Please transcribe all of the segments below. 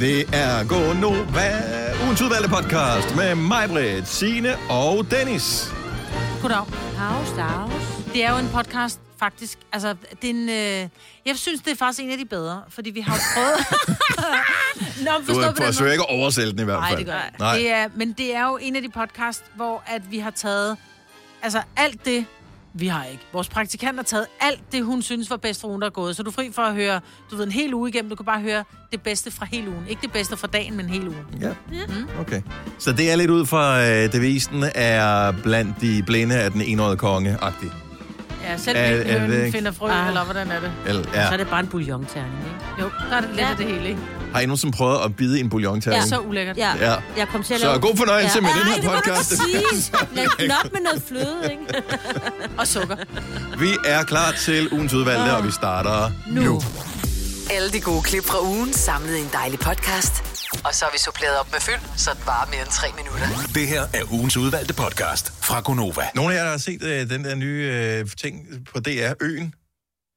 Det er Gå Nova, ugens udvalgte podcast med mig, Britt, Signe og Dennis. Goddag. Dags, dags. Det er jo en podcast, faktisk. Altså, det er en, øh, jeg synes, det er faktisk en af de bedre, fordi vi har jo prøvet... Nå, Du er, forsøger ikke at oversælge den i hvert Nej, fald. det gør jeg. Nej. Det er, men det er jo en af de podcast, hvor at vi har taget... Altså, alt det... Vi har ikke. Vores praktikant har taget alt det, hun synes var bedst for ugen, der er gået. Så du er fri for at høre, du ved, en hel uge igennem. Du kan bare høre det bedste fra hele ugen. Ikke det bedste fra dagen, men hele ugen. Ja, okay. Så det er lidt ud fra øh, devisen er blandt de blinde af den enårede konge-agtig. Ja, selv Er- er, er det finder frø, Ah. eller hvordan er det? Eller, Ja. Så er det bare en bouillon-terning, ikke? Jo, der er det lidt Ja. af det hele, ikke? Har I nogensinde prøvet at bide i en bouillon Det er så ulækkert. Ja. Ja. Jeg kom til at Så lave... god fornøjelse med den her det må podcast. sige. Lad- Nok med noget fløde, ikke? Og sukker. Vi er klar til ugens udvalgte, og vi starter nu. nu. Alle de gode klip fra ugen samlet i en dejlig podcast. Og så har vi suppleret op med fyld, så det varer mere end tre minutter. Det her er ugens udvalgte podcast fra Gonova. Nogle af jer, der har set øh, den der nye øh, ting på DR, Øen.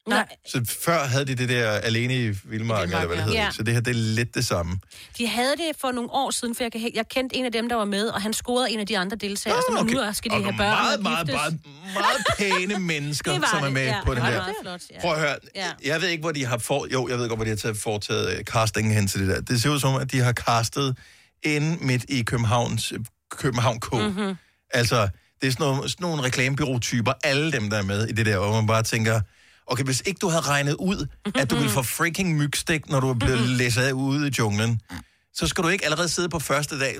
Nej. Så før havde de det der alene i Vildmarken, eller hvad det hedder. Ja. Så det her, det er lidt det samme. De havde det for nogle år siden, for jeg, kan, jeg kendte en af dem, der var med, og han scorede en af de andre deltagere, så okay. nu skal de Og have børn meget, meget, meget, meget pæne mennesker, Det som er det, med ja. på Det var der. meget flot, ja. Prøv at høre. Ja. Jeg ved ikke, hvor de har for... Jo, jeg ved godt, hvor de har taget, foretaget uh, castingen hen til det der. Det ser ud som, at de har castet inde midt i Københavns, øh, København K. Mhm. Mm-hmm. Altså, det er sådan nogle, sådan nogle reklamebureautyper, alle dem, der er med i det der, hvor man bare tænker, okay, hvis ikke du havde regnet ud, at du ville få freaking mygstik, når du er blevet læsset af ude i junglen, så skal du ikke allerede sidde på første dag.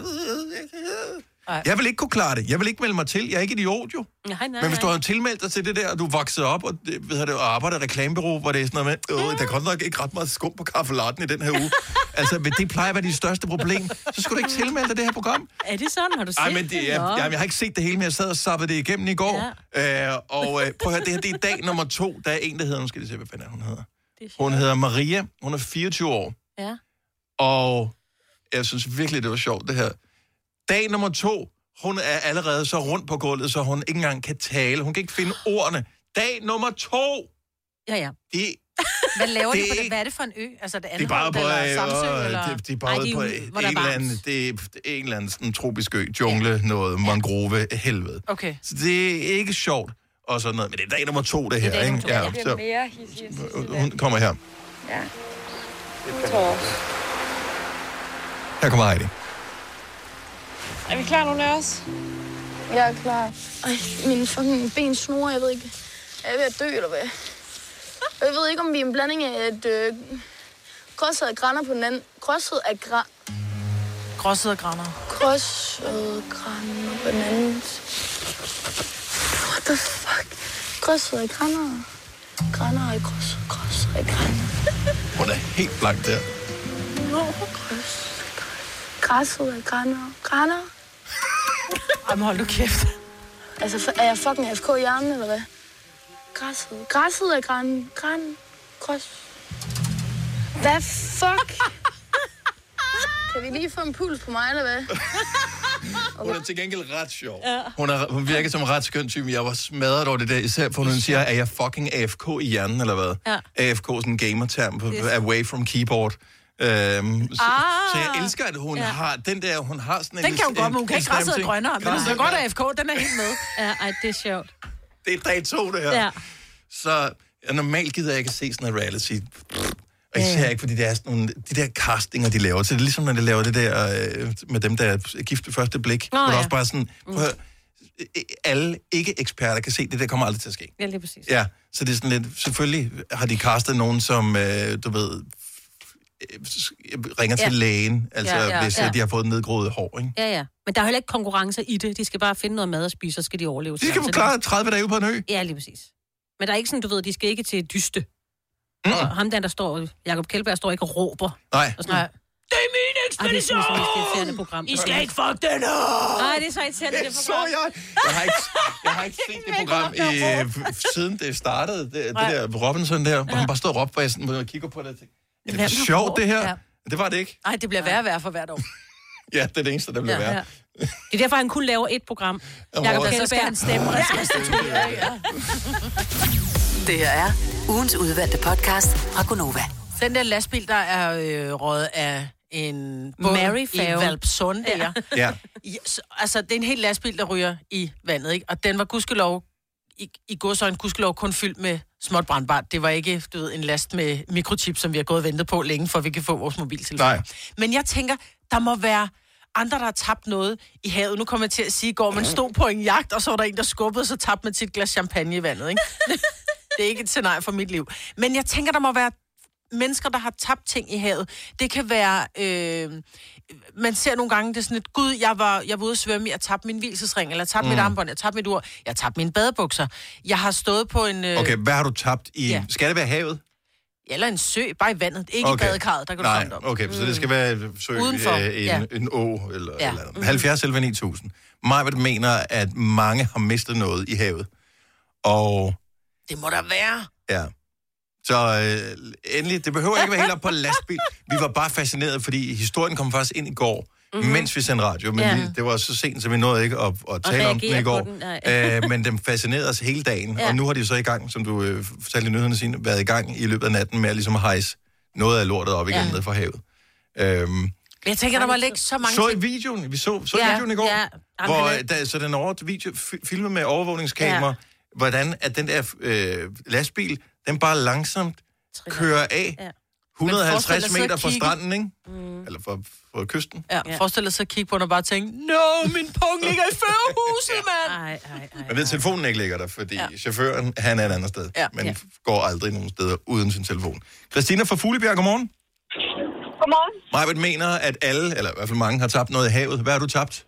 Ej. Jeg vil ikke kunne klare det. Jeg vil ikke melde mig til. Jeg er ikke idiot, jo. Nej, nej, Men hvis du nej. har tilmeldt dig til det der, og du vokset op og, ved det, og arbejder i reklamebureau, hvor det er sådan noget med, øh, der er godt nok ikke ret meget skum på kaffelatten i den her uge. altså, det plejer at være dit største problem. Så skulle du ikke tilmelde dig det her program. Er det sådan? Har du set Ej, men det, jeg, Nå. jeg, jeg har ikke set det hele, men jeg sad og sappede det igennem i går. Ja. Øh, og øh, prøv at høre, det her det er dag nummer to. Der er en, der hedder, nu skal jeg se, hvad fanden hun hedder. Det er Hun hedder Maria, hun er 24 år, Ja. og jeg synes virkelig, det var sjovt, det her. Dag nummer to, hun er allerede så rundt på gulvet, så hun ikke engang kan tale. Hun kan ikke finde ordene. Dag nummer to, Ja, ja. det, Hvad laver Det de er på det? ikke- Hvad er det for en ø? Altså, det det er bare på, eller øh, Samsø, øh, eller... det, det er bare Ej, de er på en er eller anden, det er en eller anden sådan tropisk ø, jungle, noget mangrove, helvede. Okay. Så det er ikke sjovt og sådan noget, men det er dag nummer to, det her, dag ikke? nummer to, ja. Jeg bliver så, mere hun kommer her. Ja. Her kommer Heidi. Er vi klar, nogle af os? Jeg er klar. Ej, mine fucking ben snor, jeg ved ikke. Er jeg ved at dø, eller hvad? Og jeg ved ikke, om vi er en blanding af et øh, krosset af grænder på den anden. Krosset af gra... Gråsede grænder. Krosset grænder på den anden. What the fuck? Krosset af grænder. Grænder og krosset, krosset af grænder. Hun er helt blank der. Nå, krosset. Græsset af grænder. Grænder? Jamen, hold du kæft. Altså, er jeg fucking AFK i hjernen, eller hvad? Græsset. Græsset er græn. Græn. Græs. Hvad fuck? Kan vi lige få en puls på mig, eller hvad? Hun er til gengæld ret sjov. Ja. Hun, er, hun virker som en ret skøn type. Jeg var smadret over det der, især for hun siger, er jeg fucking AFK i hjernen, eller hvad? Ja. AFK, sådan en gamerterm, away from keyboard. Øhm, så, Ah. så jeg elsker, at hun ja. Har den der, hun har sådan en... Den kan hun godt, men hun kan ikke græsset grønnere. Men hun kan godt. AFK, den er helt med. Ja, ej, det er sjovt. Det er dag to, det her. Ja. Så ja, normalt gider jeg ikke at se sådan noget reality. Og især ikke, fordi det er sådan nogle, de der castinger, de laver. Så det er ligesom, når de laver det der øh, med dem, der er gift ved første blik. Nå, hvor ja. også bare sådan, prøv at høre, øh, alle ikke-eksperter kan se, det der kommer aldrig til at ske. Ja, lige præcis. Ja, så det er sådan lidt, selvfølgelig har de castet nogen, som, øh, du ved, øh, ringer til Ja. lægen, altså Ja, ja, hvis ja. øh, de har fået nedgroet hår, ikke? Ja, ja. Men der er heller ikke konkurrence i det. De skal bare finde noget mad at spise, så skal de overleve. De skal klare 30 dage på en ø. Ja, lige præcis. Men der er ikke sådan, du ved, de skal ikke til dyste. Mm. Og ham der, der står, Jacob Kjeldberg, står ikke og råber. Nej, Og sådan, Nej. det er min ekspedition! Ej, det er program. I skal ikke fuck den op! Nej, det er så irriterende, det det så program. jeg. Jeg har ikke, jeg har ikke set det program i, siden det startede, det, det der Robinson der, hvor han bare stod og råbte, hvor jeg, sådan, hvor jeg kigger på det og tænker, er det for sjovt det her? Ja. Det var det ikke. Nej, det bliver værre og værre for hvert år. Ja, det er det eneste, der blev Ja, værre. Ja. Det er derfor, han kun laver et program. Jacob Robert. Så skal han stemme restituere. Ja. Det her er ugens udvalgte podcast fra Gonova. Den der lastbil, der er øh, røget af en båd i. Valpsund der. Ja. Ja. Ja, så, altså, det er en hel lastbil, der ryger i vandet, ikke? Og den var gudskelov, i, i godsøjne gudskelov kun fyldt med småt brandbart. Det var ikke, du ved, en last med mikrochip, som vi har gået og ventet på længe, for at vi kan få vores mobiltelefoner. Nej. Men jeg tænker, der må være andre, der har tabt noget i havet. Nu kommer jeg til at sige, går man stod på en jagt, og så var der en, der skubbede, så tabte man sit glas champagne i vandet, ikke? det er ikke et scenarie for mit liv. Men jeg tænker, der må være mennesker, der har tabt ting i havet. Det kan være... Øh, man ser nogle gange, det er sådan et, gud, jeg var, jeg var ude at svømme, jeg tabte min hvilesesring, eller jeg tabte mm. mit armbånd, jeg tabte mit ur, jeg tabte mine badebukser. Jeg har stået på en... Øh, Okay, hvad har du tabt i... Ja. Skal det være havet? Eller en sø, bare i vandet. Ikke Okay. i badekarret, der kan du Nej, komme op. okay, så det skal være sø, Udenfor, øh, en, ja. en å eller, Ja. eller andet. 70 eller 9000. Majbert mener, at mange har mistet noget i havet. Og Det må der være. ja, så øh, endelig, det behøver ikke være helt op på lastbil. Vi var bare fascineret, fordi historien kom først ind i går, mm-hmm. mens vi sendte radio. Men Ja. vi, det var så sent, så vi nåede ikke at, at tale om den i går. den, øh, men den fascinerede os hele dagen. Ja. Og nu har de så i gang, som du øh, fortalte i nyhederne sine, været i gang i løbet af natten med at ligesom hejse noget af lortet op igen Ja. ned fra havet. Øhm, jeg tænker, der må ligge så mange så i videoen, vi så, så Ja, videoen i går, ja. Jamen, hvor er- der, så den over video, fi- filmet med overvågningskamera, ja. hvordan at den der øh, lastbil, den bare langsomt kører af Ja. 150 forestil dig meter fra kigge. stranden, ikke? Mm. Eller fra, fra kysten. Ja, Ja. forestil dig så at kigge på den og bare tænke, no, min pung ligger i førerhuset, mand! Ej, ej, ej. Man ved, at telefonen ikke ligger der, fordi ja. Chaufføren, han er et andet sted. Ja. Men Ja. går aldrig nogen steder uden sin telefon. Christina fra Fuglebjerg, godmorgen. Godmorgen. Majbert mener, at alle, eller i hvert fald mange, har tabt noget i havet. Hvad har du tabt?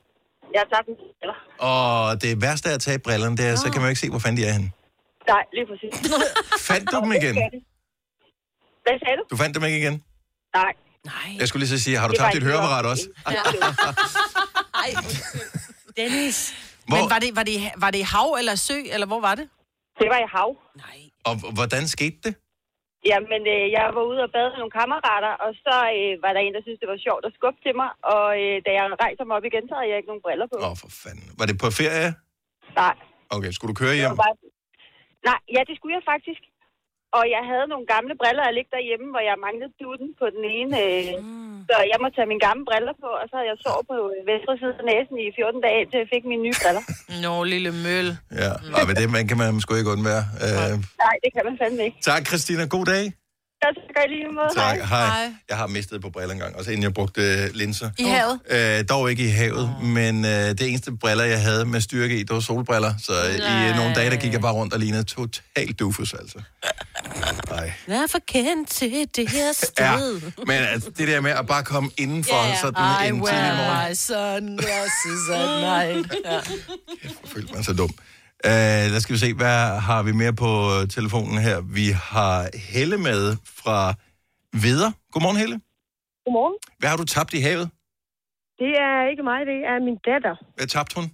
Jeg har tabt en eller? Og det værste af at tage brillerne, det er, så kan man jo ikke se, hvor fanden de er henne. Nej, lige præcis. Fandt du dem igen? Hvad sagde du? Du fandt dem ikke igen? Nej. Nej. Jeg skulle lige så sige, har du Det tabt dit høreapparat også? Ej, Dennis. Hvor, Men var det, var, det, var det i hav eller sø, eller hvor var det? Det var i hav. Nej. og hvordan skete det? Jamen, øh, jeg var ude og bade med nogle kammerater, og så øh, var der en, der syntes, det var sjovt at skubbe til mig. Og øh, da jeg rejser mig op igen, så havde jeg ikke nogen briller på. Åh, oh, for fanden. Var det på ferie? Nej. Okay, skulle du køre Det hjem? var bare... Nej, ja, det skulle jeg faktisk. Og jeg havde nogle gamle briller, der ligger derhjemme, hvor jeg manglede duden på den ene. Øh, mm. Så jeg måtte tage mine gamle briller på, og så havde jeg sovet på øh, venstre side af næsen i 14 dage, til jeg fik mine nye briller. Nå, lille møl. Ja, og men det man kan man sgu ikke undvære. Uh, Nej, det kan man fandme ikke. tak, Christina. God dag. Så skal jeg lige måde. Tak. Hej. Hej. Jeg har mistet et par briller engang, også inden jeg brugte øh, linser. I havet? Øh, dog ikke i havet, men øh, det eneste briller, jeg havde med styrke i, det var solbriller. Så øh, i øh, nogle dage, der gik jeg bare rundt og lignede totalt dufus, altså. Nej. For kendt til det her Ja, sted. men altså, det der med at bare komme indenfor Ja, ja. sådan I en tidlig wear morgen, my sunglasses at night. Ja. følte man sig dum. Uh, lad os skal vi se, hvad har vi mere på telefonen her? Vi har Helle med fra Veder. Godmorgen, Helle. Godmorgen. Hvad har du tabt i havet? Det er ikke mig, det er min datter. Hvad tabte hun?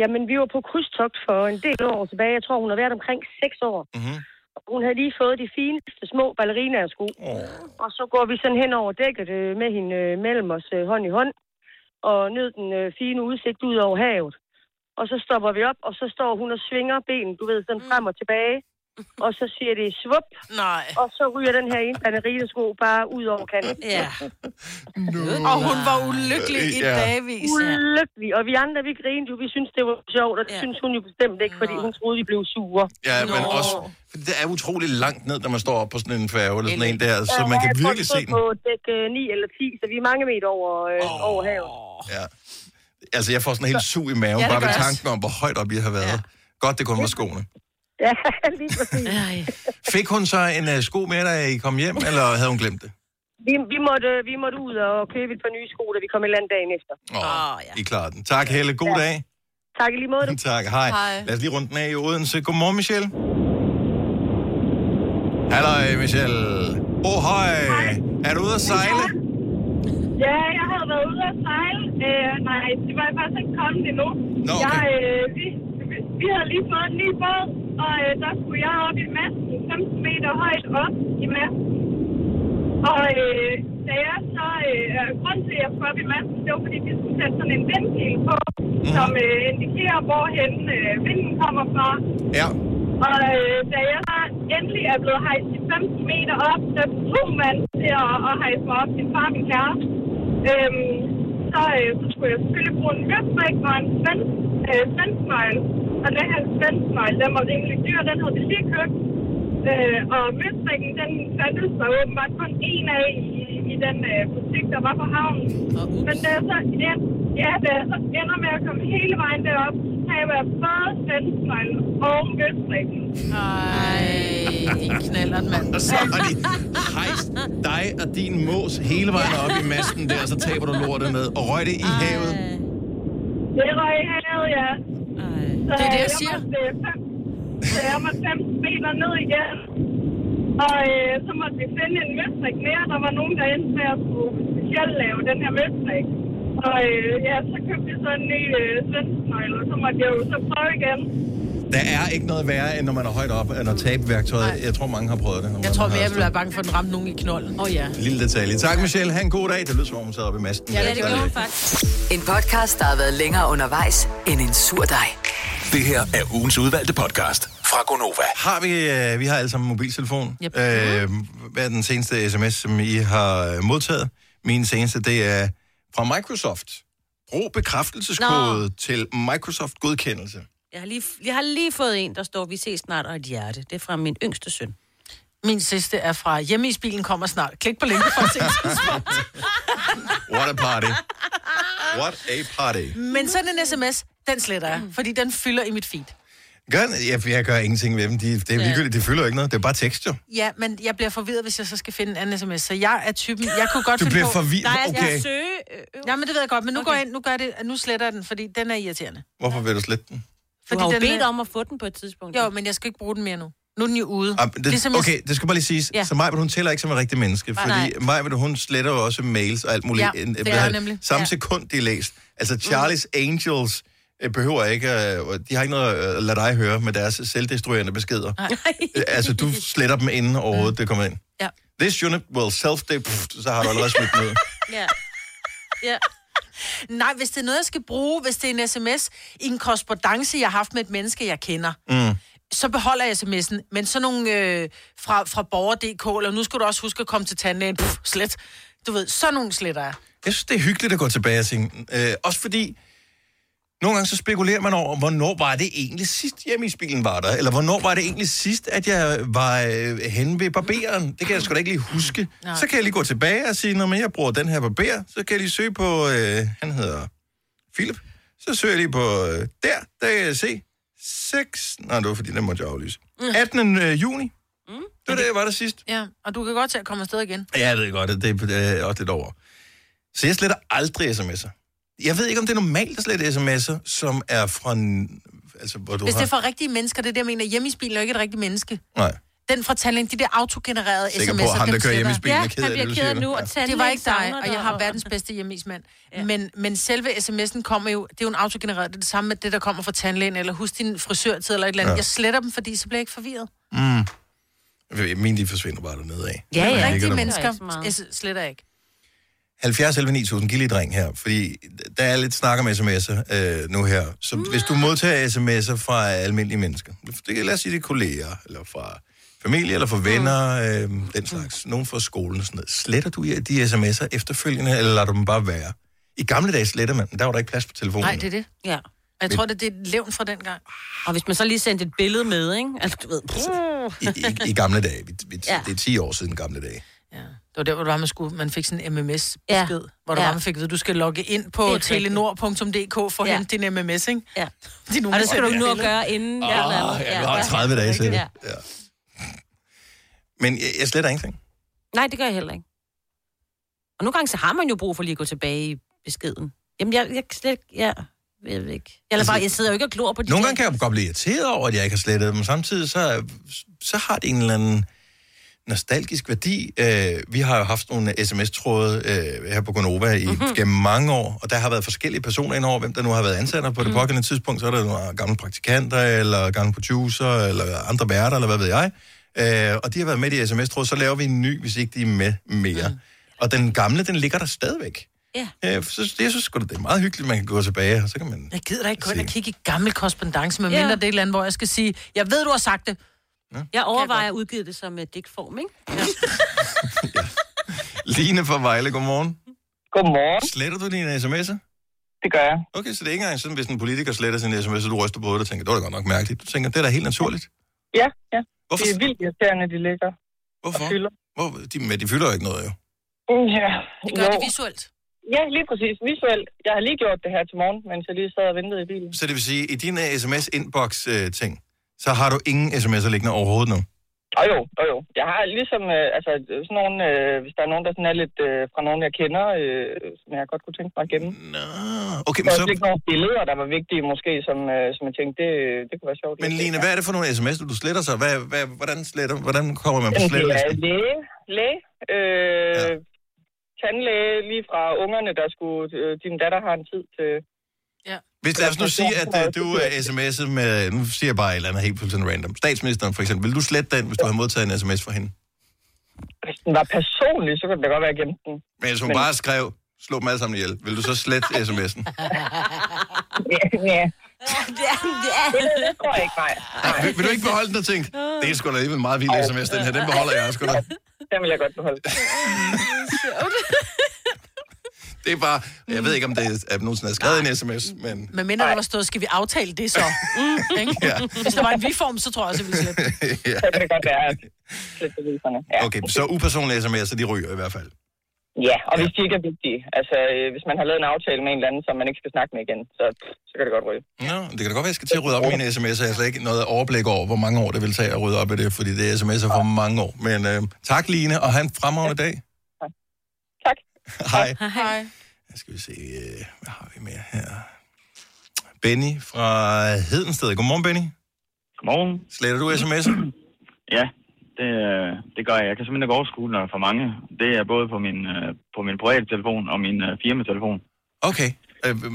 Jamen, vi var på krydstogt for en del år tilbage. Jeg tror, hun har været omkring 6 år. Mm-hmm. Hun havde lige fået de fineste små ballerinasko. Oh. Og så går vi sådan hen over dækket øh, med hende øh, mellem os hånd i hånd. Og nød den fine udsigt ud over havet. Og så stopper vi op, og så står hun og svinger benen, du ved, sådan frem og tilbage. Og så siger det svup, Nej. og så ryger den her ene ballerinasko bare ud over kanten. Ja. Og hun var ulykkelig i Ja. dagvis. Ulykkelig. Og vi andre, vi grinede jo. Vi synes det var sjovt, og det Ja. synes hun jo bestemt ikke, fordi hun troede, de blev sure. Ja, men Nå. også, for det er utrolig langt ned, når man står op på sådan en færge eller sådan en der, så Ja, man kan virkelig vi se den. på dæk øh, 9 eller 10, så vi er mange meter over, øh, over havet. Ja. Altså, jeg får sådan en helt sug i maven, Ja, det bare ved tanken om, hvor højt op jeg har været. Godt, det kun var skoene. Ja, lige præcis. Fik hun så en uh, sko med, da I kom hjem, eller havde hun glemt det? Vi, vi, måtte, vi måtte ud og købe et par nye sko, da vi kom i land dagen efter. Åh, oh, Åh, ja. I klarer den. Tak, Helle. God dag. Tak i lige måde. tak, hej. Hej. Lad os lige rundt den af i Odense. Godmorgen, Michelle. Hallo, Michelle. Oh, hej. Er du ude at sejle? Ja, jeg havde været ude at sejle. Øh, nej, det var jeg faktisk ikke kommet endnu. Nå, okay. jeg, øh, vi, vi, vi havde lige fået en ny båd, og øh, der skulle jeg op i masten, 15 meter højt op i masten. Og øh, da jeg så, øh, grunden til, at jeg skulle op i masten, det var fordi, vi skulle sætte sådan en vindpil på, mm. som øh, indikerer, hvorhen øh, vinden kommer fra. Ja. Og øh, da jeg så endelig er blevet hejst de 15 meter op, der tog man til at, at hejse mig op. Min far og min kæreste. Øhm, så, øh, så skulle jeg selvfølgelig bruge en møbrik og en svensk, øh. Og den her svensk smile, den var rimelig dyr, den havde vi lige købt. Øh, og møbrikken, den fandtes der åbenbart kun en af i, i den øh, butik, der var på havnen. Men da jeg så, ja, ja, da jeg så ender med at komme hele vejen derop, har jeg været både smile og møbrikken. Ej, din knallert, mand. Og så har de hejst dig og din mås hele vejen op i masten der, og så taber du lortet med og røg det i havet. Det røg i havet, ja. Så Det er det, jeg jeg siger. Måtte, øh, fem, så jeg måtte 15 meter ned igen. Og øh, så måtte vi finde en møstrik mere. Der var nogen, der endte med at skulle specielt lave den her møstrik. Og øh, ja, så købte vi så en ny øh, svensknøgle, og så måtte jeg jo så prøve igen. Der er ikke noget værre, end når man er højt op, end at tabe værktøjet. Jeg tror, mange har prøvet det. Jeg tror mere, jeg vil være bange for, at den ramte nogen i knolden. Åh oh, ja. Lille detalje. Tak, Michelle. Ha' en god dag. Det lyder som om, hun sidder oppe i masten. Ja, det gjorde hun faktisk. En podcast, der har været længere undervejs end en sur dej. Det her er ugens udvalgte podcast fra Gonova. Har vi, øh, vi har alle sammen mobiltelefon. Yep. Øh, hvad er den seneste sms, som I har modtaget? Min seneste, det er fra Microsoft. Brug bekræftelseskode Nå. til Microsoft godkendelse. Jeg har, lige, jeg har lige fået en, der står, vi ses snart, og et hjerte. Det er fra min yngste søn. Min sidste er fra hjemme i bilen kommer snart. Klik på linket for at se tidspunkt. What a party. What a party. Men sådan en sms, den sletter jeg, fordi den fylder i mit feed. Gør, jeg, jeg gør ingenting med dem. De, det er Ja. ligegyldigt. Det fylder jo ikke noget. Det er bare tekst, jo. Ja, men jeg bliver forvirret, hvis jeg så skal finde en anden sms. Så jeg er typen, jeg kunne godt Du finde bliver på... forvirret. Nej, jeg skal Okay. søge... Øh, Ja, men det ved jeg godt, men nu Okay. går jeg ind, nu, gør jeg det, nu sletter jeg den, fordi den er irriterende. Hvorfor vil du slette den? du har jo den bedt er- om at få den på et tidspunkt. Jo, men jeg skal ikke bruge den mere nu. Nu er den jo ude. Ah, det, Ligesom jeg- okay, det skal bare lige siges. Ja. Så Maja, hun tæller ikke som en rigtig menneske, fordi. Maja, hun sletter jo også mails og alt muligt. Ja, det er jeg nemlig. Samme Ja. sekund, de er læst. Altså, Charlie's Angels øh, behøver ikke, øh, de har ikke noget at lade dig høre med deres selvdestruerende beskeder. Nej. Øh, altså, du sletter dem inden overhovedet, det kommer ind. Ja. This unit will self pff, så har du allerede smidt ned. Ja. Ja. Nej, hvis det er noget, jeg skal bruge, hvis det er en sms i en korrespondence, jeg har haft med et menneske, jeg kender, mm. så beholder jeg sms'en. Men sådan nogle øh, fra, fra borger.dk, eller nu skal du også huske at komme til tandlægen, Pff, slet. Du ved, sådan nogle sletter jeg. Jeg synes, det er hyggeligt at gå tilbage og sige, øh, også fordi, nogle gange så spekulerer man over, hvornår var det egentlig sidst hjemme i bilen var der? Eller hvornår var det egentlig sidst, at jeg var øh, henne ved barberen? Det kan jeg sgu da ikke lige huske. Nej. Så kan jeg lige gå tilbage og sige, når men jeg bruger den her barber, så kan jeg lige søge på, øh, han hedder Philip. Så søger jeg lige på, øh, der, der kan jeg se, 6, nej, det var fordi, den måtte jeg aflyse. 18. Øh, juni. Mm. Det var det, jeg var der sidst. Ja, og du kan godt til at komme afsted igen. Ja, jeg ved godt, det, det er også lidt over. Så jeg sletter aldrig sms'er. Jeg ved ikke, om det er normalt at slette sms'er, som er fra... Altså, hvor du Hvis har... det er for rigtige mennesker, det er det, jeg mener. Hjemme i bilen er jo ikke et rigtigt menneske. Nej, Den fra tandlægen, de der autogenererede sikker sms'er, på, at ham, der dem kører hjemme i bilen, Ja, er ked han af det, bliver du ked af siger. nu, Ja. og jeg. tandlægen Det var ikke dig, og jeg har verdens bedste hjemmeismand. Ja. Men, men selve sms'en kommer jo, det er jo en autogenereret, det er det samme med det, der kommer fra tandlægen, eller husk din frisørtid, eller et eller andet. Ja. Ja. Jeg sletter dem, fordi så bliver jeg ikke forvirret. Mm. Mine, de forsvinder bare dernede af. Ja, ja. Rigtige der. mennesker jeg sletter jeg ikke. 70 11 9000, giv lige et ring her, fordi der er lidt snak om sms'er øh, nu her. Så Mm. hvis du modtager sms'er fra almindelige mennesker, det kan lad os sige, det er kolleger, eller fra familie, eller fra venner, øh, den slags, nogen fra skolen og sådan noget. Sletter du de sms'er efterfølgende, eller lader du dem bare være? I gamle dage sletter man, men der var der ikke plads på telefonen. Nej, det er det. Ja. Og jeg tror, det er et levn fra den gang. Og hvis man så lige sendte et billede med, ikke? Altså, du ved... I, i, I gamle dage. Vi, vi. Ja. Det er 10 år siden gamle dage. Ja. Det var der, hvor det var, man, skulle, man fik sådan en MMS-besked, Ja. hvor der Ja. var, man fik at du skal logge ind Det på telenor.dk for at Ja. hente din MMS, ikke? Ja. De Og det skal du nu at gøre inden. Ja, eller oh, andet. ja, du har 30 dage til det. Ja. Ja. Men jeg, jeg sletter ingenting. Nej, det gør jeg heller ikke. Og nogle gange så har man jo brug for lige at gå tilbage i beskeden. Jamen, jeg, jeg slet ikke... Ja, jeg ved ikke. Eller bare, jeg sidder jo ikke og glor på de Nogle der- gange kan jeg godt blive irriteret over, at jeg ikke har slettet dem, samtidig så, så har det en eller anden nostalgisk værdi. Øh, vi har jo haft nogle sms-tråde øh, her på Gonova i, mm-hmm. gennem mange år, og der har været forskellige personer ind over, hvem der nu har været ansat på det pågældende tidspunkt. Så er der nogle gamle praktikanter, eller gamle producer, eller andre værter, eller hvad ved jeg. Øh, og de har været med i sms-tråde, så laver vi en ny, hvis ikke de er med mere. Mm. Og den gamle, den ligger der stadigvæk. Ja. Øh, så jeg synes sgu da, det er meget hyggeligt, man kan gå tilbage, og så kan man... Jeg gider da ikke og Se. kigge i gammel korrespondence, med Ja. mindre det er et eller andet, hvor jeg skal sige, jeg ved, du har sagt det, Jeg overvejer at udgive det som uh, digtform, ikke? Ja. Line fra Vejle, godmorgen. Godmorgen. Sletter du dine sms'er? Det gør jeg. Okay, så det er ikke engang sådan, hvis en politiker sletter sin sms, og du ryster på det og tænker, det var da godt nok mærkeligt. Du tænker, det er da helt naturligt. Ja, ja. Hvorfor? Det er vildt irriterende, de ligger. Hvorfor? Og fylder. Hvor, de, men de fylder jo ikke noget, jo. Ja. Det gør jo. det visuelt. Ja, lige præcis. Visuelt. Jeg har lige gjort det her til morgen, mens jeg lige sad og ventede i bilen. Så det vil sige, i din uh, sms-inbox-ting, så har du ingen sms'er liggende overhovedet nu. Og jo, og jo. Jeg har ligesom, øh, altså sådan nogle, øh, hvis der er nogen, der sådan er lidt øh, fra nogen, jeg kender, øh, som jeg godt kunne tænke mig at gemme. Nå, okay, Der men så... også ikke nogle billeder, der var vigtige måske, som, øh, som jeg tænkte, det, det kunne være sjovt. Men Line, hvad er det for nogle sms'er, du sletter så? Hvad, hvad, hvordan, sletter, hvordan kommer man på Jamen, det er slettelisten? læge, læge, øh, ja. tandlæge, lige fra ungerne, der skulle, øh, din datter har en tid til... Hvis lad os nu sige, at uh, du er sms'et med, nu siger jeg bare et eller andet helt fuldstændig random. Statsministeren for eksempel, vil du slette den, hvis du har modtaget en sms fra hende? Hvis den var personlig, så kunne det godt være, gemte den. Men hvis hun bare skrev, slå dem alle sammen ihjel, vil du så slette sms'en? Ja, ja. det, er, det, er. Det, tror jeg ikke, nej. Nej, vil, vil, du ikke beholde den og tænke, det er sgu da alligevel meget vild sms, den her, den beholder jeg da. Den vil jeg godt beholde. Det er bare, jeg ved ikke, om det er, at nogen har skrevet en sms, men Men mindre der var stået, skal vi aftale det så? Mm, ikke? Ja. Hvis der var en vi-form, så tror jeg også, at vi slet. Så kan det godt være, at slet beviserne. Ja. okay, så upersonlige sms'er, de ryger i hvert fald. ja, og hvis de ikke er vigtige. Altså, øh, hvis man har lavet en aftale med en eller anden, som man ikke skal snakke med igen, så, så kan det godt ryge. Nå, det kan da godt være, jeg skal til at rydde op i mine sms'er. Jeg har slet ikke noget overblik over, hvor mange år det vil tage at rydde op i det, fordi det er sms'er for mange år. Men øh, tak, Line, og have en fremragende dag. Hej. Hej. Jeg skal vi se, øh, hvad har vi mere her? Benny fra Hedensted. Godmorgen, Benny. Godmorgen. Sletter du sms'er? Ja, det, øh, det gør jeg. Jeg kan simpelthen ikke overskue, når der er for mange. Det er både på min, øh, på min private telefon og min firmatelefon. Okay,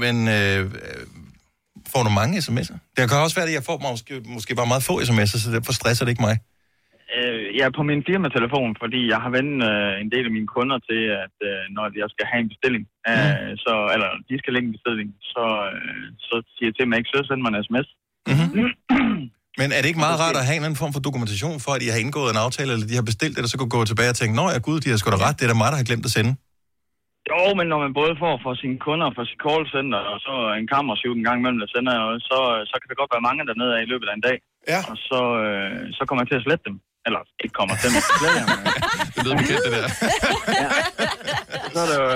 men øh, får du mange sms'er? Det kan også være, at jeg får måske, måske bare meget få sms'er, så derfor stresser det ikke mig. Øh, jeg er på min firmatelefon, fordi jeg har vendt øh, en del af mine kunder til, at øh, når jeg skal have en bestilling, øh, så, eller de skal lægge en bestilling, så, øh, så siger jeg til jeg ikke søger sende mig en sms. Men er det ikke meget rart at have en anden form for dokumentation for, at I har indgået en aftale, eller de har bestilt det, og så kunne gå tilbage og tænke, nå ja, gud, de har sgu da ret, det er da mig, der har glemt at sende. Jo, men når man både får for sine kunder, for sit callcenter, og så en kammershoot en gang imellem, der sender så, så kan der godt være mange dernede af i løbet af en dag. Ja. Og så, øh, så kommer jeg til at slette dem. Eller ikke kommer til dem. Det lyder bekendt, det der. så er det jo...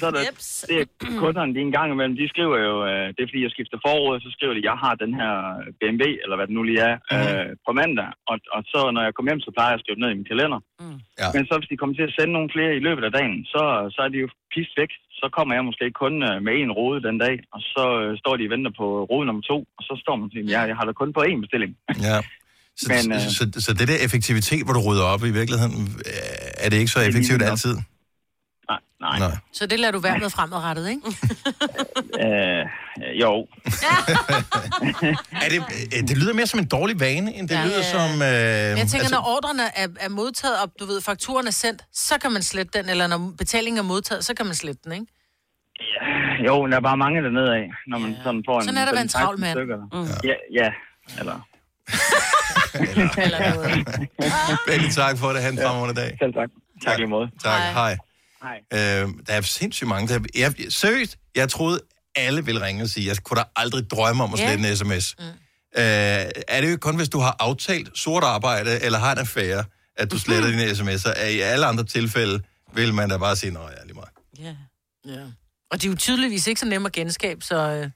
Så er det, det er kunderne, de en gang imellem, de skriver jo, øh, det er fordi, jeg skifter forråd, så skriver de, jeg har den her BMW, eller hvad det nu lige er, øh, på mandag. Og, og så, når jeg kommer hjem, så plejer jeg at skrive det ned i min kalender. Mm. Ja. Men så hvis de kommer til at sende nogle flere i løbet af dagen, så, så er de jo pist væk. Så kommer jeg måske kun øh, med en rode den dag, og så øh, står de og venter på rode nummer to, og så står man og siger, ja, jeg har da kun på én bestilling. Ja. Så, Men, øh, så, så, så det der effektivitet, hvor du rydder op i virkeligheden, øh, er det ikke så effektivt altid? Nej, nej. Nej. Så det lader du være med fremadrettet, ikke? Øh, jo. Er det, øh, det lyder mere som en dårlig vane, end det Ja. ja. lyder som... Øh, Men jeg tænker, altså... når ordrene er, er modtaget, og du ved, fakturen er sendt, så kan man slette den, eller når betalingen er modtaget, så kan man slette den, ikke? Jo, men der er bare mange dernede af, når man sådan får en... Sådan er der en 16 travl mand. Mm. Ja, ja, eller... eller. Benny, tak for det. Ha' en fremragende dag. Selv tak. Tak lige måde. Tak, hej. Hej. Øh, der er sindssygt mange. Der, jeg, seriøst, jeg troede, alle ville ringe og sige, jeg kunne da aldrig drømme om at slette en sms. Mm. Øh, er det jo kun, hvis du har aftalt sort arbejde, eller har en affære, at du sletter dine sms'er. Er I alle andre tilfælde vil man da bare sige, nej, ja, lige meget. Ja. ja. Og de er jo tydeligvis ikke så nemme at genskabe, så...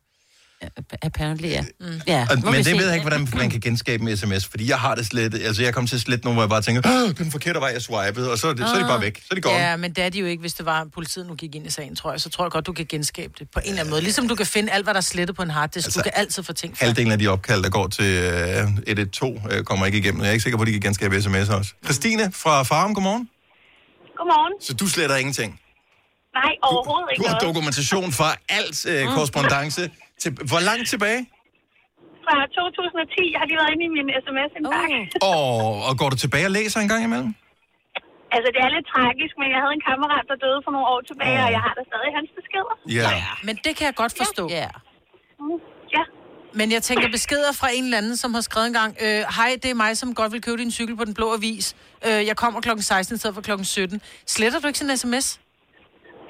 Øh... Apparently, ja. Mm. ja Og, men det se. ved jeg ikke, hvordan man kan genskabe med sms, fordi jeg har det slet, altså jeg kom til at slette nogle, hvor jeg bare tænker, Åh, det er den forkerte vej, jeg swipede, og så er, det, så er de bare væk, så er de gone. Ja, men det er de jo ikke, hvis det var, politiet nu gik ind i sagen, tror jeg. Så tror jeg godt, du kan genskabe det på en eller anden måde. Ligesom du kan finde alt, hvad der er slettet på en harddisk. Altså, du kan altid få ting fra. Halvdelen af de opkald, der går til øh, 112, øh, kommer ikke igennem. Jeg er ikke sikker på, at de kan genskabe sms'er også. Christine fra Farum, godmorgen. Godmorgen. Så du sletter ingenting? Nej, overhovedet Du ikke har noget. dokumentation for alt øh, korrespondence. Til, hvor langt tilbage? Fra 2010. Jeg har lige været inde i min sms-indbakke. Oh. Og, og går du tilbage og læser en gang imellem? Altså, det er lidt tragisk, men jeg havde en kammerat, der døde for nogle år tilbage, Åh. og jeg har da stadig hans beskeder. Ja. Men det kan jeg godt forstå. Ja. Mm. Ja. Men jeg tænker beskeder fra en eller anden, som har skrevet engang, øh, hej, det er mig, som godt vil købe din cykel på Den Blå Avis. Øh, jeg kommer klokken 16 i stedet for klokken 17. Sletter du ikke sådan en sms?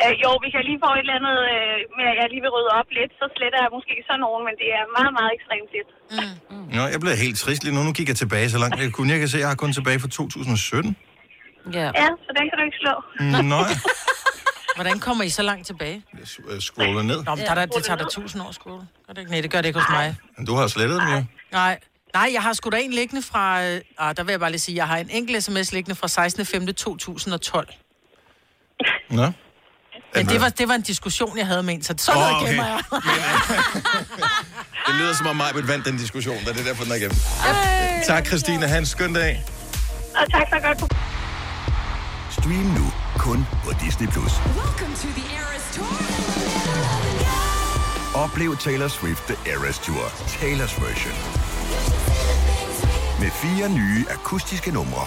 Øh, jo, hvis jeg lige får et eller andet øh, med, at jeg lige vil rydde op lidt, så sletter jeg måske sådan nogen, men det er meget, meget ekstremt tit. Nå, jeg blev helt trist lige nu. Nu kigger jeg tilbage så langt jeg kunne. Jeg kan se, at jeg har kun tilbage fra 2017. Ja. Ja, så den kan du ikke slå. Mm, Nå, Hvordan kommer I så langt tilbage? jeg scroller ned. Nå, men der, er der, det tager da tusind år at scrolle. Gør det ikke? Nej, det gør det ikke hos mig. Men Du har slettet dem jo. Nej. Nej, jeg har sgu da en liggende fra... Øh, ah, der vil jeg bare lige sige, jeg har en enkelt sms liggende fra 16.5.2012. Nå. Men det var, det var en diskussion, jeg havde med en, så sådan Åh, noget okay. gemmer jeg. Det lyder som om mig vandt den diskussion, da det er derfor, den er igennem. Tak, Christine. Ha' en skøn dag. Og tak for godt. Stream nu kun på Disney+. Plus. Oplev Taylor Swift The Eras Tour, Taylor's version. Med fire nye akustiske numre.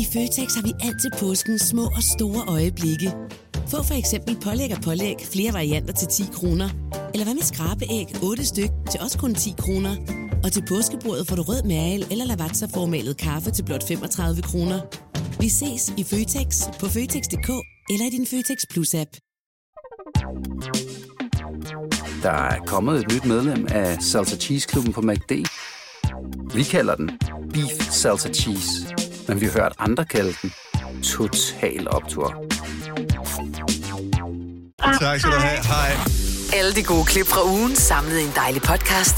I Føtex har vi altid påskens små og store øjeblikke. Få for eksempel pålæg og pålæg flere varianter til 10 kroner. Eller hvad med skrabeæg 8 styk til også kun 10 kroner. Og til påskebordet får du rød mal eller lavatserformalet kaffe til blot 35 kroner. Vi ses i Føtex på Føtex.dk eller i din Føtex Plus-app. Der er kommet et nyt medlem af Salsa Cheese Klubben på MACD. Vi kalder den Beef Salsa Cheese, men vi har hørt andre kalde den Total Optor. Tak skal du have. Hej. Alle de gode klip fra ugen samlet i en dejlig podcast.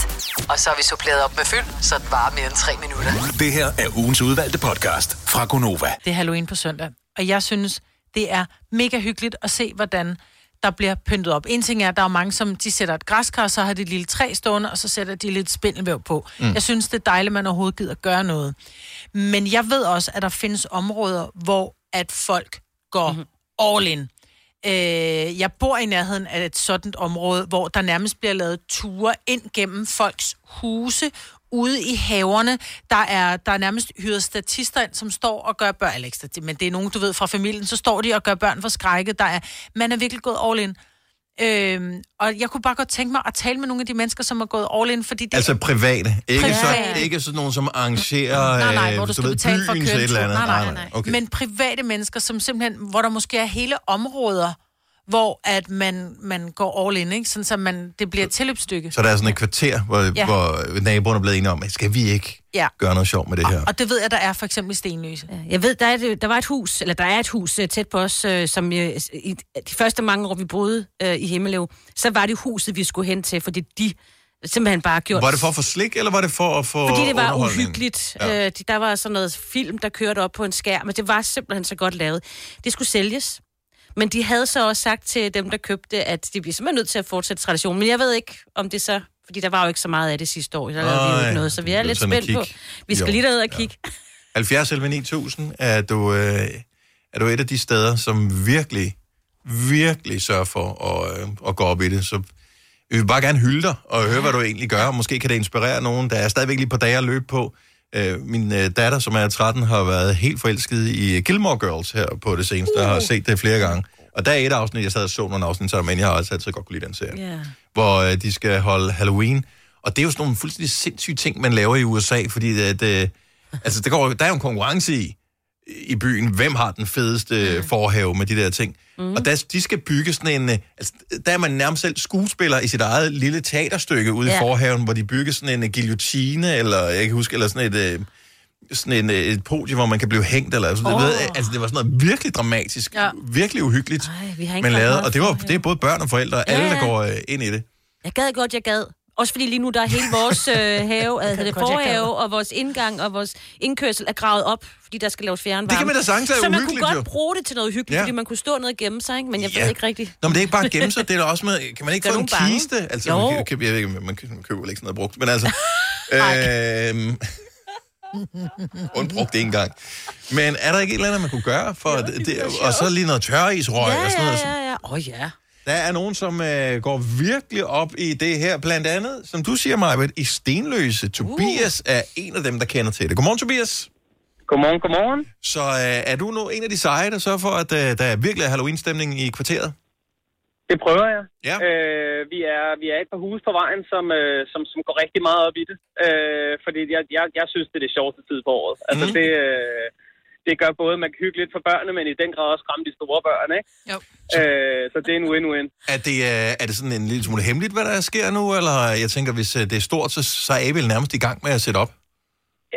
Og så har vi suppleret op med fyld, så det varer mere end tre minutter. Det her er ugens udvalgte podcast fra Gonova. Det er Halloween på søndag. Og jeg synes, det er mega hyggeligt at se, hvordan der bliver pyntet op. En ting er, at der er mange, som de sætter et græskar, så har de et lille træ stående, og så sætter de lidt spindelvæv på. Mm. Jeg synes, det er dejligt, at man overhovedet gider gøre noget. Men jeg ved også, at der findes områder, hvor at folk går mm-hmm. all in. Øh, jeg bor i nærheden af et sådan område, hvor der nærmest bliver lavet ture ind gennem folks huse, ude i haverne. Der er, der er nærmest hyret statister ind, som står og gør børn, eller ikke men det er nogen, du ved, fra familien, så står de og gør børn for skrækket. Der er, man er virkelig gået all in. Øhm, og jeg kunne bare godt tænke mig at tale med nogle af de mennesker, som er gået all in, fordi det Altså private. Ikke, Private. Så, ikke sådan nogen, som arrangerer Nej, nej, øh, hvor du du skal ved, betale for at byens køre et en eller tur. andet. Nej, nej, nej. Okay. Men private mennesker, som simpelthen, hvor der måske er hele områder, hvor at man, man går all in, ikke? Sådan, så man, det bliver et tilløbsstykke. Så der er sådan et kvarter, hvor, Ja. hvor naboerne er blevet enige om, at skal vi ikke Ja. gøre noget sjovt med det her? Og det ved jeg, der er for eksempel i Stenløse. Ja. Jeg ved, der, er, et- der var et hus, eller der er et hus øh, tæt på os, øh, som øh, i de første mange år, vi boede øh, i Himmelev, så var det huset, vi skulle hen til, fordi de simpelthen bare gjort... Var det for at få slik, eller var det for at få Fordi det var uhyggeligt. Ja. Øh, de- der var sådan noget film, der kørte op på en skærm, men det var simpelthen så godt lavet. Det skulle sælges. Men de havde så også sagt til dem, der købte, at de bliver simpelthen nødt til at fortsætte traditionen. Men jeg ved ikke, om det så... Fordi der var jo ikke så meget af det sidste år. Der lavede vi jo Nej, ikke noget, så vi er lidt spændt på. Vi skal Jo, lige derud og kigge. 70 11 9000 er du, øh, er du et af de steder, som virkelig, virkelig sørger for at, øh, at gå op i det. Så vi vil bare gerne hylde dig og høre, hvad du egentlig gør. Måske kan det inspirere nogen. Der er stadigvæk lige på dage at løbe på. Øh, min øh, datter, som er 13, har været helt forelsket i Gilmore Girls her på det seneste. Jeg har set det flere gange. Og der er et afsnit, jeg sad og så nogle afsnit sammen, men jeg har også altid godt kunne lide den serie. Ja. hvor øh, de skal holde Halloween. Og det er jo sådan nogle fuldstændig sindssyge ting, man laver i USA, fordi at, øh, altså, der, går, der er jo en konkurrence i, i byen. Hvem har den fedeste mm. forhave med de der ting? Mm. Og der, de skal bygge sådan en... øh, Altså, der er man nærmest selv skuespiller i sit eget lille teaterstykke ude ja. i forhaven, hvor de bygger sådan en øh, guillotine, eller jeg kan huske, eller sådan et... Øh, sådan en, et podium, hvor man kan blive hængt, eller sådan oh. ved, altså det var sådan noget virkelig dramatisk, Ja. virkelig uhyggeligt, Ej, vi har ikke lavet, meget og det, var, det er både børn og forældre, Ja, alle der går øh, ind i det. Jeg gad godt, jeg gad. Også fordi lige nu, der er hele vores øh, have, altså det forhave, og vores indgang og vores indkørsel er gravet op, fordi der skal laves fjernvarme. Det kan man da sagtens Så man kunne godt jo. bruge det til noget hyggeligt, Ja. ja. fordi man kunne stå ned og gemme sig, ikke? men jeg Ja. ved ikke rigtigt. Nå, men det er ikke bare gemme sig, det er da også med... Kan man ikke få en bange. kiste? Altså, Jo. man, kan, jeg ved ikke, man, man køber ikke sådan noget brugt, men altså... øhm, Undbrugt en gang. Men er der ikke et eller andet, man kunne gøre for det, det, og så lige noget tørrisrøg Ja, og sådan noget? ja, ja, ja. Åh oh, ja. Der er nogen, som øh, går virkelig op i det her. Blandt andet, som du siger, Majbet, i Stenløse. Tobias er en af dem, der kender til det. Godmorgen, Tobias. Godmorgen, godmorgen. Så øh, er du nu en af de seje, der sørger for, at øh, der er virkelig er Halloween-stemning i kvarteret? Det prøver jeg. Ja. Øh, vi, er, vi er et par huse på vejen, som, øh, som, som går rigtig meget op i det. Øh, fordi jeg, jeg, jeg synes, det er det sjoveste tid på året. Altså, Mhm. det, øh, det gør både, at man kan hygge lidt for børnene, men i den grad også skræmme de store børn, ikke? Jo. Øh, så det er en win-win. Er det, øh, er det sådan en lille smule hemmeligt, hvad der sker nu? Eller jeg tænker, hvis øh, det er stort, så, så er I vel nærmest i gang med at sætte op?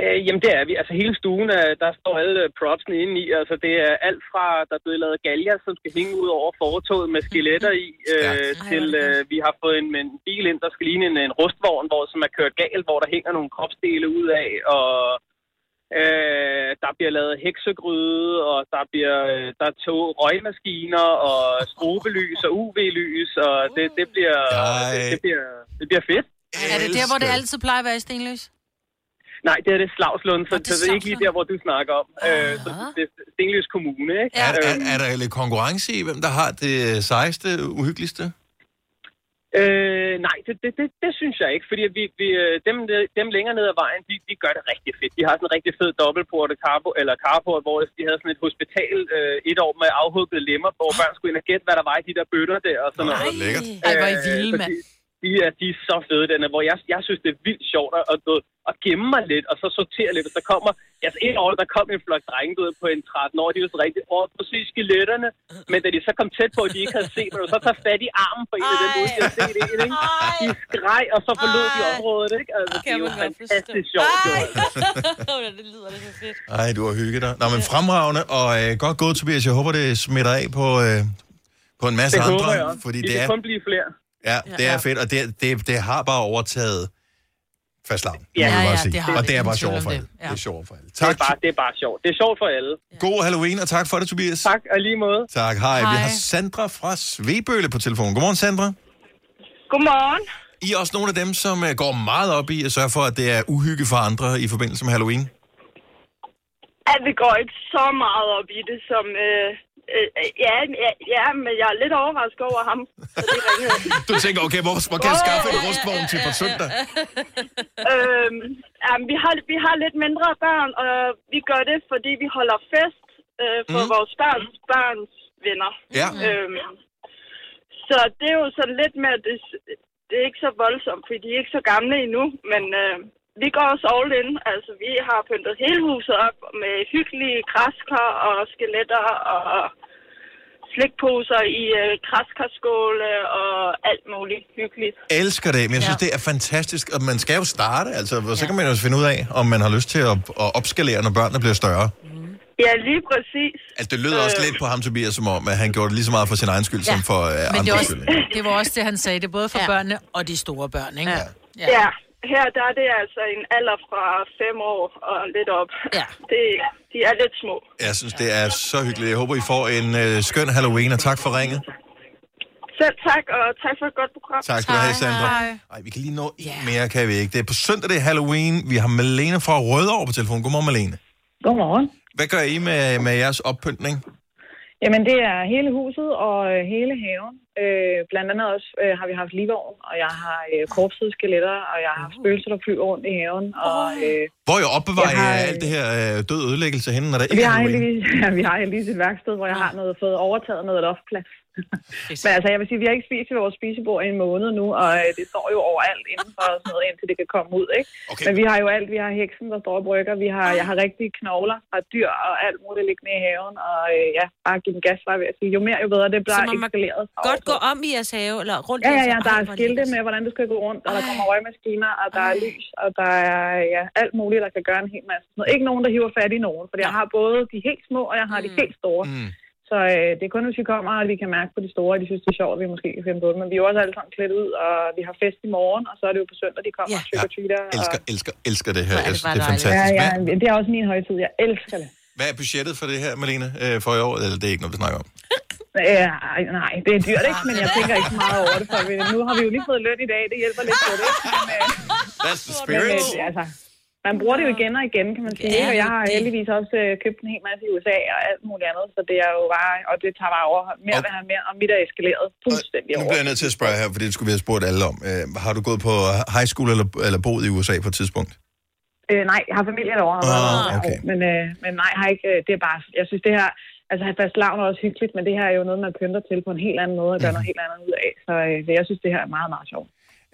Øh, jamen det er vi. Altså hele stuen, er, der står alle propsene inde i. Altså det er alt fra, der er blevet lavet galger, som skal hænge ud over fortoget med skeletter i, øh, til øh, vi har fået en, en bil ind, der skal ligne en, en rustvogn, hvor, som er kørt galt, hvor der hænger nogle kropsdele ud af, og øh, der bliver lavet heksegryde, og der bliver øh, der er tog, røgmaskiner, og strobelys og UV-lys, og det, det, bliver, det, det, bliver, det bliver fedt. Er det der, hvor det altid plejer at være i Stenløs? Nej, det er det Slagslund, så, så det er ikke lige der, hvor du snakker om. Øh, så det er Stenløs Kommune, ikke? Er, er, Øhm, er der lidt konkurrence i, hvem der har det sejeste, uhyggeligste? Øh, nej, det, det, det, det synes jeg ikke, fordi vi, vi, øh, dem, dem længere ned ad vejen, de, de gør det rigtig fedt. De har sådan en rigtig fed dobbeltporte carpo, eller carport, hvor de havde sådan et hospital øh, et år med afhuggede lemmer, hvor børn skulle ind og gætte, hvad der var i de der bøtter der og sådan noget. Lækkert. Ej, hvor er I Øh, vilde, så mand. De, er, de er så fede, denne, hvor jeg, jeg synes, det er vildt sjovt at, at, at, at gemme mig lidt, og så sortere lidt, og så kommer, altså et år, der kom en flok drenge, ved, på en 13 år, de var så rigtig, at se skeletterne, men da de så kom tæt på, og de ikke havde set, og så tager fat i armen på en af dem, ude, de havde set en, ikke? De skreg, og så forlod de området, ikke? Altså, det er jo fantastisk sjovt, jo. det lyder det så fedt. Ej, du har hygget dig. Nå, men fremragende, og øh, godt gået, Tobias. Jeg håber, det smitter af på, øh, på en masse Det andre. Fordi De det kan er, kun blive flere. Ja, det er fedt, og det, det, det har bare overtaget fastlavn. Ja, må jeg ja, bare sige. det har og det. er bare sjovt for det. alle. Det er sjovt for alle. Det er, bare, det er bare sjovt. Det er sjovt for alle. God Halloween, og tak for det, Tobias. Tak, og lige måde. Tak, hej. Vi Hej. har Sandra fra Svebølle på telefonen. Godmorgen, Sandra. Godmorgen. I er også nogle af dem, som øh, går meget op i at sørge for, at det er uhygge for andre i forbindelse med Halloween. At vi går ikke så meget op i det, som... Øh, øh, ja, ja, ja, men jeg er lidt overrasket over ham. Du tænker, okay, hvor, hvor kan jeg skaffe en rustvogn til på søndag? øhm, jamen, vi, har, vi har lidt mindre børn, og vi gør det, fordi vi holder fest øh, for mm. vores børns børns venner. Ja. Øhm, så det er jo sådan lidt med, at det, det er ikke så voldsomt, fordi de er ikke så gamle endnu, men øh, vi går også all in. Altså, vi har pyntet hele huset op med hyggelige græskar og skeletter og slikposer i øh, græskarskåle og alt muligt hyggeligt. elsker det, men jeg synes, ja. det er fantastisk, og man skal jo starte, altså, og så kan man jo finde ud af, om man har lyst til at, at opskalere, når børnene bliver større. Ja, lige præcis. Altså, det lød også Øh. lidt på ham, Tobias, som om, at han gjorde det lige så meget for sin egen skyld, ja. som for uh, Men det, andres er også, skyld. det var også det, han sagde. Det både for ja. børnene og de store børn, ikke? Ja. Ja. ja, her der er det altså en alder fra fem år og lidt op. Ja. Det, de er lidt små. Jeg synes, det er så hyggeligt. Jeg håber, I får en uh, skøn Halloween, og tak for ringet. Selv tak, og tak for et godt program. Tak skal du have, Sandra. Ej, vi kan lige nå en mere, kan vi ikke. Det er på søndag, det er Halloween. Vi har Malene fra Rødovre på telefon. Godmorgen, Malene. Godmorgen. Hvad gør I med, med jeres oppyntning? Jamen, det er hele huset og øh, hele haven. Øh, blandt andet også øh, har vi haft livvogn, og jeg har øh, korpsede skeletter, og jeg har haft spøgelser, der flyver rundt i haven. Og, øh, Hvor jeg opbevarer Jeg har, jeg alt det her øh, død ødelæggelse henne, når der vi ikke er har, heldigvis, ja, vi har heldigvis et værksted, hvor jeg har noget, fået overtaget noget loftplads. Men altså, jeg vil sige, vi har ikke spist i vores spisebord i en måned nu, og øh, det står jo overalt indenfor og sådan noget, indtil det kan komme ud, ikke? Okay. Men vi har jo alt. Vi har heksen, der står og brygger. Vi har, jeg har rigtige knogler fra dyr og alt muligt liggende i haven. Og øh, ja, bare give den gas, var ved at sige. Jo mere, jo bedre. Det Så bliver må eskaleret. godt gå om i jeres have, eller rundt Ja, ja, ja, der er skilte med, hvordan du skal gå rundt, og der kommer røgmaskiner, og der er lys, og der er ja, alt muligt, der kan gøre en hel masse. Ikke nogen, der hiver fat i nogen, for jeg har både de helt små, og jeg har de helt store. Mm. Så øh, det er kun, hvis vi kommer, og vi kan mærke på de store, at de synes, det er sjovt, at vi måske kan finde på det. Men vi er jo også alle sammen klædt ud, og vi har fest i morgen, og så er det jo på søndag, de kommer ja. og trick or treater. Elsker, elsker, elsker det her. Er det Det, er fantastisk. Ja, ja, det er også min højtid. Jeg elsker det. hvad er budgettet for det her, Malene, øh, for i år? Eller det er ikke noget, vi snakker om? Ja, ej, nej, det er dyrt, ikke? Men jeg tænker ikke så meget over det, for vi- nu har vi jo lige fået løn i dag. Det hjælper lidt på det? Men, That's the men, spirit. øh, altså, man bruger det jo igen og igen, kan man sige. Ja, og jeg har heldigvis også øh, købt en hel masse i USA og alt muligt andet, så det er jo bare, og det tager bare over. Mere vil have mere, og mit er eskaleret fuldstændig Nu over. bliver jeg nødt til at spørge her, for det skulle vi have spurgt alle om. Øh, har du gået på high school eller, eller boet i USA på et tidspunkt? Øh, nej, jeg har familie derovre. og Ah, okay. Men, øh, men nej, jeg har ikke, øh, det er bare, jeg synes det her, altså fast lavn er også hyggeligt, men det her er jo noget, man pynter til på en helt anden måde og gør noget helt andet ud af. Så øh, jeg synes, det her er meget, meget sjovt.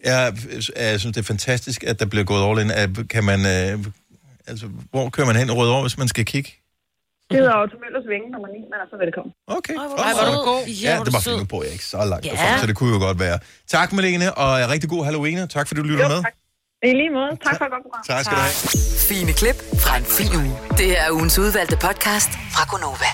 Jeg, jeg synes, det er fantastisk, at der bliver gået all in. Kan man, øh, altså, hvor kører man hen i Rødovre, hvis man skal kigge? Det hedder Otto Møllers Vinge, nummer 9, men er så velkommen. Okay. Ej, hvor er du god. Ja, det var nu bor jeg ikke så langt Ja. derfra, så det kunne jo godt være. Tak, Malene, og rigtig god Halloween, og tak fordi du lytter Jo, med. tak. I lige måde. Tak for et godt program. Tak skal du have. Fine klip fra en fin uge. Det er ugens udvalgte podcast fra Gonova.